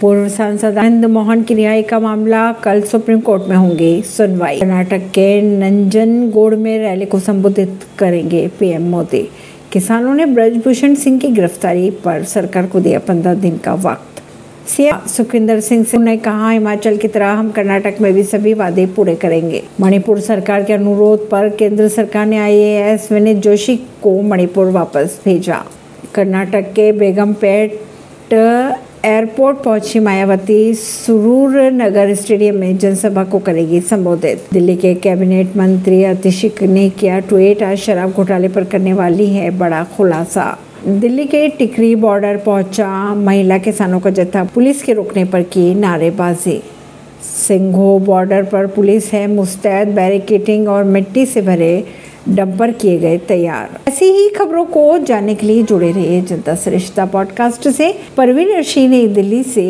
पूर्व सांसद आनंद मोहन की रिहाई का मामला कल सुप्रीम कोर्ट में होंगे सुनवाई। कर्नाटक के नंजनगुड़ में रैली को संबोधित करेंगे पीएम मोदी। किसानों ने ब्रजभूषण सिंह की गिरफ्तारी पर सरकार को दिया पंद्रह दिन का वक्त। सीएम सुखविंदर सिंह ने कहा, हिमाचल की तरह हम कर्नाटक में भी सभी वादे पूरे करेंगे। मणिपुर सरकार के अनुरोध पर केंद्र सरकार ने आईएएस विनीत जोशी को मणिपुर वापस भेजा। कर्नाटक के बेगमपेट एयरपोर्ट पहुँची मायावती। सुरूर नगर स्टेडियम में जनसभा को करेगी संबोधित। दिल्ली के कैबिनेट मंत्री अतिशिक ने किया ट्वीट, आज शराब घोटाले पर करने वाली है बड़ा खुलासा। दिल्ली के टिकरी बॉर्डर पहुँचा महिला किसानों का जत्था। पुलिस के रुकने पर की नारेबाजी। सिंघो बॉर्डर पर पुलिस है मुस्तैद बैरिकेटिंग और मिट्टी से भरे डंपर किए गए तैयार। ऐसी ही खबरों को जानने के लिए जुड़े रहिए जनता सरिश्ता पॉडकास्ट से। परवीन ऋषि नई दिल्ली से